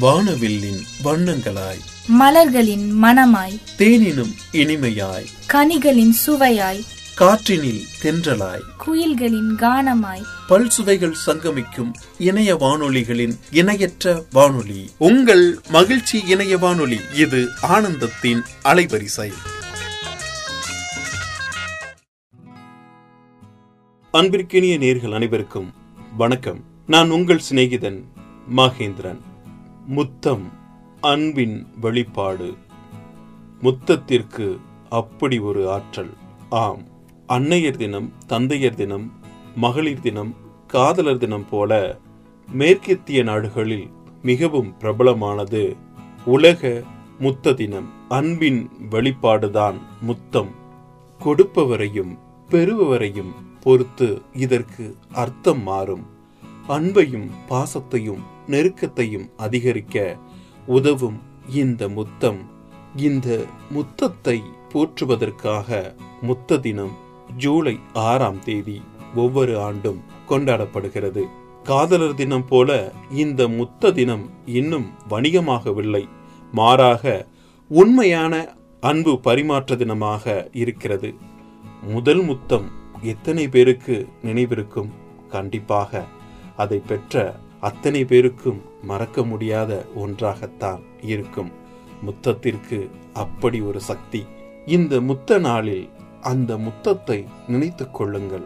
வானவில்லின் வண்ணங்களாய். மலர்களின் மணமாய் தேனினும் இனிமையாய். கனிகளின் சுவையாய். காற்றினில் தென்றலாய். குயில்களின் கானமாய். பல் சுவைகள் சங்கமிக்கும் இணைய வானொலிகளின் இணையற்ற வானொலி. உங்கள் மகிழ்ச்சி இணைய வானொலி இது ஆனந்தத்தின் அலைவரிசை. அன்பிற்கினிய நேர்கள் அனைவருக்கும் வணக்கம். நான் உங்கள் சிநேகிதன் மகேந்திரன். முத்தம் அன்பின் வெளிப்பாடு. முத்தத்திற்கு அப்படி ஒரு ஆற்றல். ஆம் அன்னையர் தினம் தந்தையர் தினம் மகளிர் தினம் காதலர் தினம் போல மேற்கத்திய நாடுகளில் மிகவும் பிரபலமானது உலக முத்த தினம். அன்பின் வெளிப்பாடுதான் முத்தம். கொடுப்பவரையும் பெறுபவரையும் பொறுத்து இதற்கு அர்த்தம் மாறும். அன்பையும் பாசத்தையும் நெருக்கத்தையும் அதிகரிக்க உதவும் இந்த முத்தம். இந்த முத்தத்தை போற்றுவதற்காக முத்த தினம் ஜூலை ஆறாம் தேதி ஒவ்வொரு ஆண்டும் கொண்டாடப்படுகிறது. காதலர் தினம் போல இந்த முத்த தினம் இன்னும் வணிகமாகவில்லை. மாறாக உண்மையான அன்பு பரிமாற்ற தினமாக இருக்கிறது. முதல் முத்தம் எத்தனை பேருக்கு நினைவிருக்கும்? கண்டிப்பாக அதை பெற்ற அத்தனை பேருக்கும் மறக்க முடியாத ஒன்றாகத்தான் இருக்கும். முத்தத்திற்கு அப்படி ஒரு சக்தி. இந்த முத்த நாளில் அந்த முத்தத்தை நினைத்து கொள்ளுங்கள்.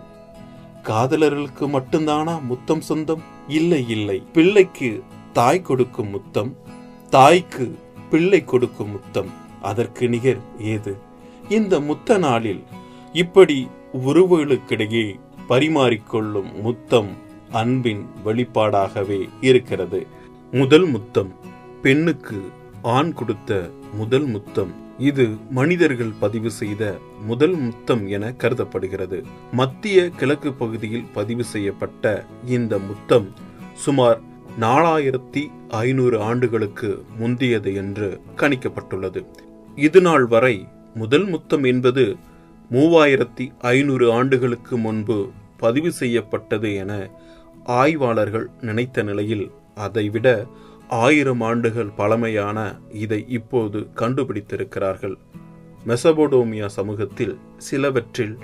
காதலர்களுக்கு மட்டும்தானா முத்தம் சொந்தம்? இல்லை இல்லை. பிள்ளைக்கு தாய் கொடுக்கும் முத்தம் தாய்க்கு பிள்ளை கொடுக்கும் முத்தம். அதற்கு நிகர் ஏது? இந்த முத்த நாளில் இப்படி உறவுகளுக்கிடையே பரிமாறிக்கொள்ளும் முத்தம் அன்பின் வெளிப்பாடாகவே இருக்கிறது. முதல் முத்தம். பெண்ணுக்கு ஆண் கொடுத்த முதல் முத்தம். இது மனிதர்கள் பதிவு செய்த முதல் முத்தம் என கருதப்படுகிறது. மத்திய கிழக்கு பகுதியில் பதிவு செய்யப்பட்ட இந்த முத்தம் சுமார் நாலாயிரத்தி ஐநூறு ஆண்டுகளுக்கு முந்தியது என்று கணிக்கப்பட்டுள்ளது. இது நாள் வரை முதல் முத்தம் என்பது மூவாயிரத்தி ஐநூறு ஆண்டுகளுக்கு முன்பு பதிவு செய்யப்பட்டது என ஆய்வாளர்கள் நினைத்த நிலையில் அதைவிட ஆயிரம் ஆண்டுகள் பழமையான இதை இப்போது கண்டுபிடித்திருக்கிறார்கள். மெசபோடோமியா சமூகத்தில் சிலவற்றில்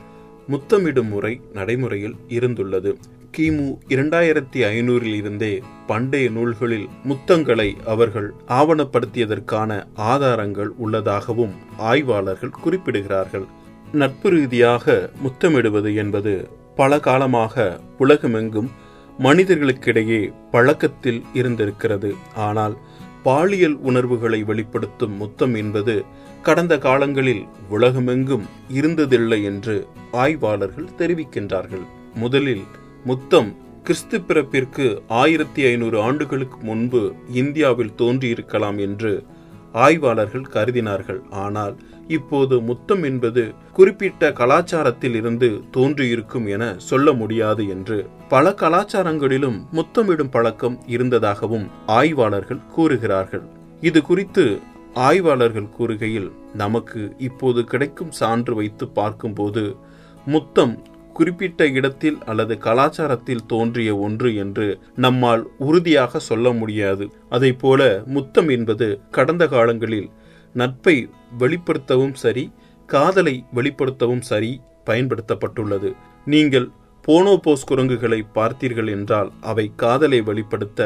முத்தமிடும் முறை நடைமுறையில் இருந்துள்ளது. கிமு இரண்டாயிரத்தி ஐநூறில் இருந்தே பண்டைய நூல்களில் முத்தங்களை அவர்கள் ஆவணப்படுத்தியதற்கான ஆதாரங்கள் உள்ளதாகவும் ஆய்வாளர்கள் குறிப்பிடுகிறார்கள். நட்பு ரீதியாக முத்தமிடுவது என்பது பல காலமாக உலகமெங்கும் மனிதர்களுக்கிடையே பழக்கத்தில் இருந்திருக்கிறது. ஆனால் பாலியல் உணர்வுகளை வெளிப்படுத்தும் முத்தம் என்பது கடந்த காலங்களில் உலகமெங்கும் இருந்ததில்லை என்று ஆய்வாளர்கள் தெரிவிக்கின்றார்கள். முதலில் முத்தம் கிறிஸ்து பிறப்பிற்கு ஆயிரத்தி ஐநூறு ஆண்டுகளுக்கு முன்பு இந்தியாவில் தோன்றியிருக்கலாம் என்று ஆய்வாளர்கள் கருதினார்கள். ஆனால் இப்போது முத்தம் என்பது குறிப்பிட்ட கலாச்சாரத்தில் இருந்து தோன்றியிருக்கும் என சொல்ல முடியாது என்று பல கலாச்சாரங்களிலும் முத்தமிடும் பழக்கம் இருந்ததாகவும் ஆய்வாளர்கள் கூறுகிறார்கள். இது குறித்து ஆய்வாளர்கள் கூறுகையில் நமக்கு இப்போது கிடைக்கும் சான்று வைத்து பார்க்கும்போது முத்தம் குறிப்பிட்ட இடத்தில் அல்லது கலாச்சாரத்தில் தோன்றிய ஒன்று என்று நம்மால் உறுதியாக சொல்ல முடியாது. அதை போல முத்தம் என்பது கடந்த காலங்களில் நட்பை வெளிப்படுத்தவும் சரி காதலை வெளிப்படுத்தவும் சரி பயன்படுத்தப்பட்டுள்ளது. நீங்கள் போனோபோஸ் குரங்குகளை பார்த்தீர்கள் என்றால் அவை காதலை வெளிப்படுத்த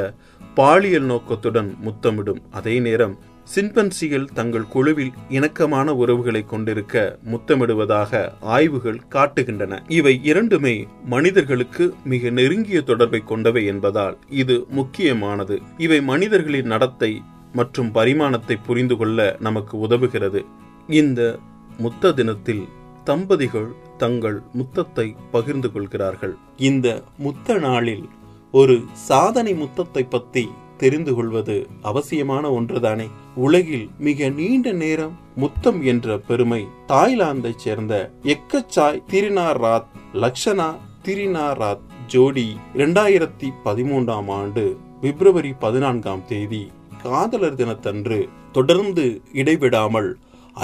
பாலியல் நோக்கத்துடன் முத்தமிடும். அதே நேரம் சிம்பன்சிகள் தங்கள் குழுவில் இணக்கமான உறவுகளை கொண்டிருக்க முத்தமிடுவதாக ஆய்வுகள் காட்டுகின்றன. இவை இரண்டுமே மனிதர்களுக்கு மிக நெருங்கிய தொடர்பை கொண்டவை என்பதால் இது முக்கியமானது. இவை மனிதர்களின் நடத்தை மற்றும் பரிமாணத்தை புரிந்து கொள்ள நமக்கு உதவுகிறது. இந்த முத்த தினத்தில் தம்பதிகள் தங்கள் முத்தத்தை பகிர்ந்து கொள்கிறார்கள். இந்த முத்த நாளில் ஒரு சாதனை முத்தத்தை பத்தி தெரிந்து கொள்வது அவசியமான ஒன்றுதானே? உலகில் மிக நீண்ட நேரம் முத்தம் என்ற பெருமை தாய்லாந்தை சேர்ந்த எக்கச்சாய் திரினார் ராத் லக்ஷனா திரினார் ராத் ஜோடி இரண்டாயிரத்தி பதிமூன்றாம் ஆண்டு பிப்ரவரி பதினான்காம் தேதி காதலர் தினத்தன்று தொடர்ந்து இடைவிடாமல்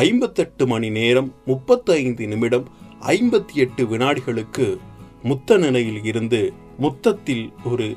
ஐம்பத்தெட்டு மணி நேரம் முப்பத்தி ஐந்து நிமிடம் ஐம்பத்தி எட்டு வினாடிகளுக்கு முத்த நிலையில் இருந்து முத்தத்தில் ஒரு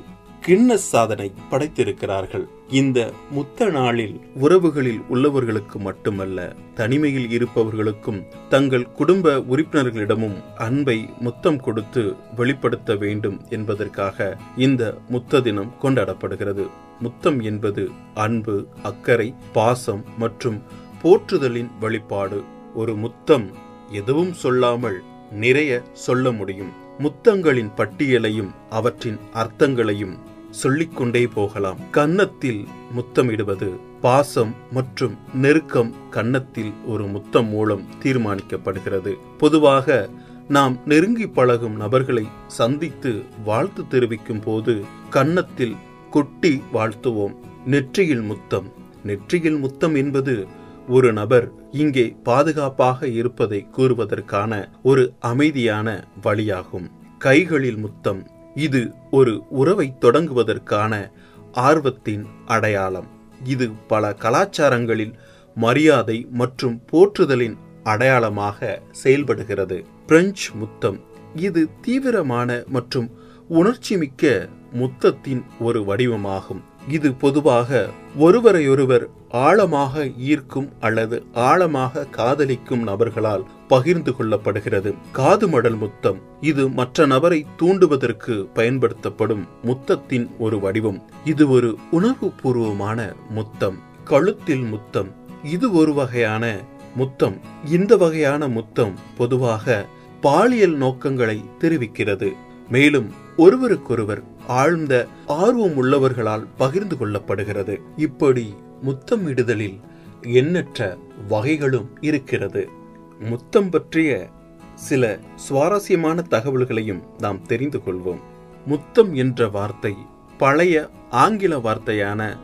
கின்னஸ் சாதனை படைத்திருக்கிறார்கள். இந்த முத்த நாளில் உறவுகளில் உள்ளவர்களுக்கு மட்டுமல்ல தனிமையில் இருப்பவர்களுக்கும் தங்கள் குடும்ப உறுப்பினர்களிடமும் அன்பை முத்தம் கொடுத்து வெளிப்படுத்த வேண்டும் என்பதற்காக இந்த முத்த தினம் கொண்டாடப்படுகிறது. முத்தம் என்பது அன்பு அக்கறை பாசம் மற்றும் போற்றுதலின் வழிபாடு. ஒரு முத்தம் எதுவும் சொல்லாமல் நிறைய சொல்ல முடியும். முத்தங்களின் பட்டியலையும் அவற்றின் அர்த்தங்களையும் சொல்லிக்கொண்டே போகலாம். கன்னத்தில் முத்தமிடுவது பாசம் மற்றும் நெருக்கம் கன்னத்தில் ஒரு முத்தம் மூலம் தீர்மானிக்கப்படுகிறது. பொதுவாக நாம் நெருங்கி பழகும் நபர்களை சந்தித்து வாழ்த்து தெரிவிக்கும் போது கன்னத்தில் கொட்டி வாழ்த்துவோம். நெற்றியில் முத்தம். நெற்றியில் முத்தம் என்பது ஒரு நபர் இங்கே பாதுகாப்பாக இருப்பதை கூறுவதற்கான ஒரு அமைதியான வழியாகும். கைகளில் முத்தம். இது ஒரு உறவை தொடங்குவதற்கான ஆர்வத்தின் அடையாளம். இது பல கலாச்சாரங்களில் மரியாதை மற்றும் போற்றுதலின் அடையாளமாக செயல்படுகிறது. பிரெஞ்சு முத்தம். இது தீவிரமான மற்றும் உணர்ச்சிமிக்க முத்தத்தின் ஒரு வடிவமாகும். இது பொதுவாக ஒருவரையொருவர் ஆழமாக ஈர்க்கும் அல்லது ஆழமாக காதலிக்கும் நபர்களால் பகிர்ந்து கொள்ளப்படுகிறது. காதுமடல் முத்தம். இது மற்ற நபரை தூண்டுவதற்கு பயன்படுத்தப்படும் முத்தத்தின் ஒரு வடிவம். இது ஒரு உணர்வுபூர்வமான முத்தம். கழுத்தில் முத்தம். இது ஒரு வகையான முத்தம். இந்த வகையான முத்தம் பொதுவாக பாலியல் நோக்கங்களை தெரிவிக்கிறது. மேலும் ஒருவருக்கொருவர் ஆழ்ந்த ஆர்வம் உள்ளவர்களால் பகிர்ந்து கொள்ளப்படுகிறது. இப்படி முத்தமிடுதலில் எண்ணற்ற வகைகளும் இருக்கிறது. முத்தம் பற்றிய சில சுவாரஸ்யமான தகவல்களையும் நாம் தெரிந்து கொள்வோம். முத்தம் என்ற வார்த்தை பழைய ஆங்கில வார்த்தையான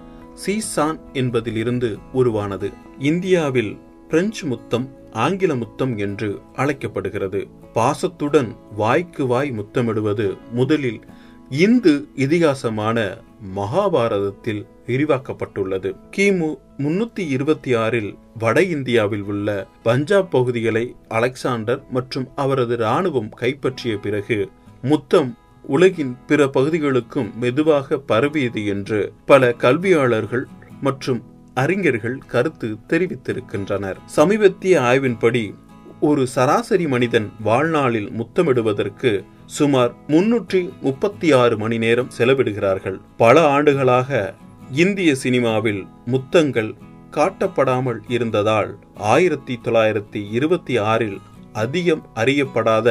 சீசான் என்பதிலிருந்து உருவானது. இந்தியாவில் பிரெஞ்சு முத்தம் ஆங்கில முத்தம் என்று அழைக்கப்படுகிறது. பாசத்துடன் வாய்க்கு வாய் முத்தமிடுவது முதலில் இந்து இதிகாசமான மகாபாரதத்தில் விரிவாக்கப்பட்டுள்ளது. கிமு முன்னூத்தி இருபத்தி ஆறில் வட இந்தியாவில் உள்ள பஞ்சாப் பகுதிகளை அலெக்சாண்டர் மற்றும் அவரது ராணுவம் கைப்பற்றிய பிறகு முத்தம் உலகின் பிற பகுதிகளுக்கும் மெதுவாக பரவியது என்று பல கல்வியாளர்கள் மற்றும் அறிஞர்கள் கருத்து தெரிவித்திருக்கின்றனர். சமீபத்திய ஆய்வின்படி ஒரு சராசரி மனிதன் வாழ்நாளில் முத்தமிடுவதற்கு சுமார் முன்னூற்றி முப்பத்தி ஆறு மணி நேரம் செலவிடுகிறார்கள். பல ஆண்டுகளாக இந்திய சினிமாவில் முத்தங்கள் காட்டப்படாமல் இருந்ததால் ஆயிரத்தி தொள்ளாயிரத்தி இருபத்தி ஆறில் அதிகம் அறியப்படாத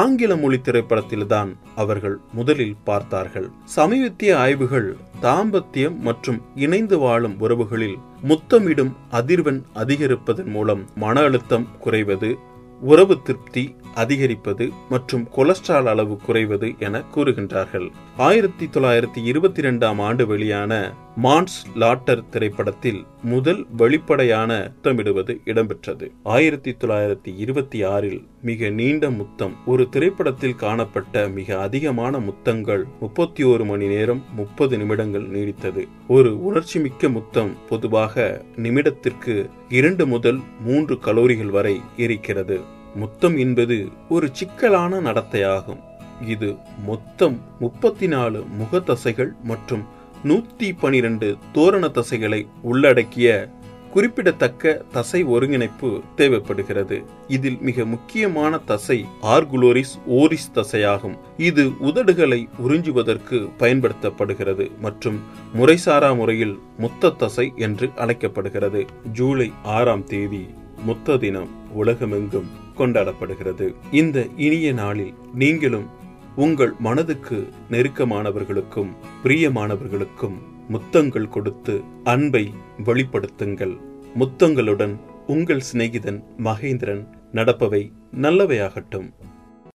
ஆங்கில மொழி திரைப்படத்தில்தான் அவர்கள் முதலில் பார்த்தார்கள். சமீபத்திய ஆய்வுகள் தாம்பத்தியம் மற்றும் இணைந்து வாழும் உறவுகளில் முத்தமிடும் அதிர்வெண் அதிகரிப்பதன் மூலம் மன அழுத்தம் குறைவது உறவு திருப்தி அதிகரிப்பது மற்றும் கொலஸ்ட்ரால் அளவு குறைவது என கூறுகின்றார்கள். ஆயிரத்தி தொள்ளாயிரத்தி இருபத்தி இரண்டாம் ஆண்டு வெளியான மான்ஸ் லாட்டர் திரைப்படத்தில் முதல் வெளிப்படையான முத்தமிடுவது இடம்பெற்றது. ஆயிரத்தி தொள்ளாயிரத்தி இருபத்தி ஆறில் மிக நீண்ட முத்தம் ஒரு திரைப்படத்தில் காணப்பட்ட மிக அதிகமான முத்தங்கள் முப்பத்தி ஒரு மணி நேரம் முப்பது நிமிடங்கள் நீடித்தது. ஒரு உணர்ச்சிமிக்க முத்தம் பொதுவாக நிமிடத்திற்கு இரண்டு முதல் மூன்று கலோரிகள் வரை இருக்கிறது. முத்தம் என்பது ஒரு சிக்கலான நடத்தையாகும். இது மொத்தம் முப்பத்தி நாலு முகத்தசைகள் மற்றும் நூத்தி பனிரெண்டு தோரண தசைகளை உள்ளடக்கிய குறிப்பிடத்தக்க தசை ஒருங்கிணைப்பு தேவைப்படுகிறது. இதில் மிக முக்கியமான தசை ஆர்குலோரிஸ் ஓரிஸ் தசையாகும். இது உதடுகளை உறிஞ்சுவதற்கு பயன்படுத்தப்படுகிறது மற்றும் முறைசாரா முறையில் முத்த தசை என்று அழைக்கப்படுகிறது. ஜூலை ஆறாம் தேதி முத்த தினம். உலகமெங்கும் கொண்டாடப்படுகிறது. இந்த இனிய நாளில் நீங்களும் உங்கள் மனதுக்கு நெருக்கமானவர்களுக்கும் பிரியமானவர்களுக்கும் முத்தங்கள் கொடுத்து அன்பை வெளிப்படுத்துங்கள். முத்தங்களுடன் உங்கள் சிநேகிதன் மகேந்திரன் நடப்பவை நல்லவையாகட்டும்.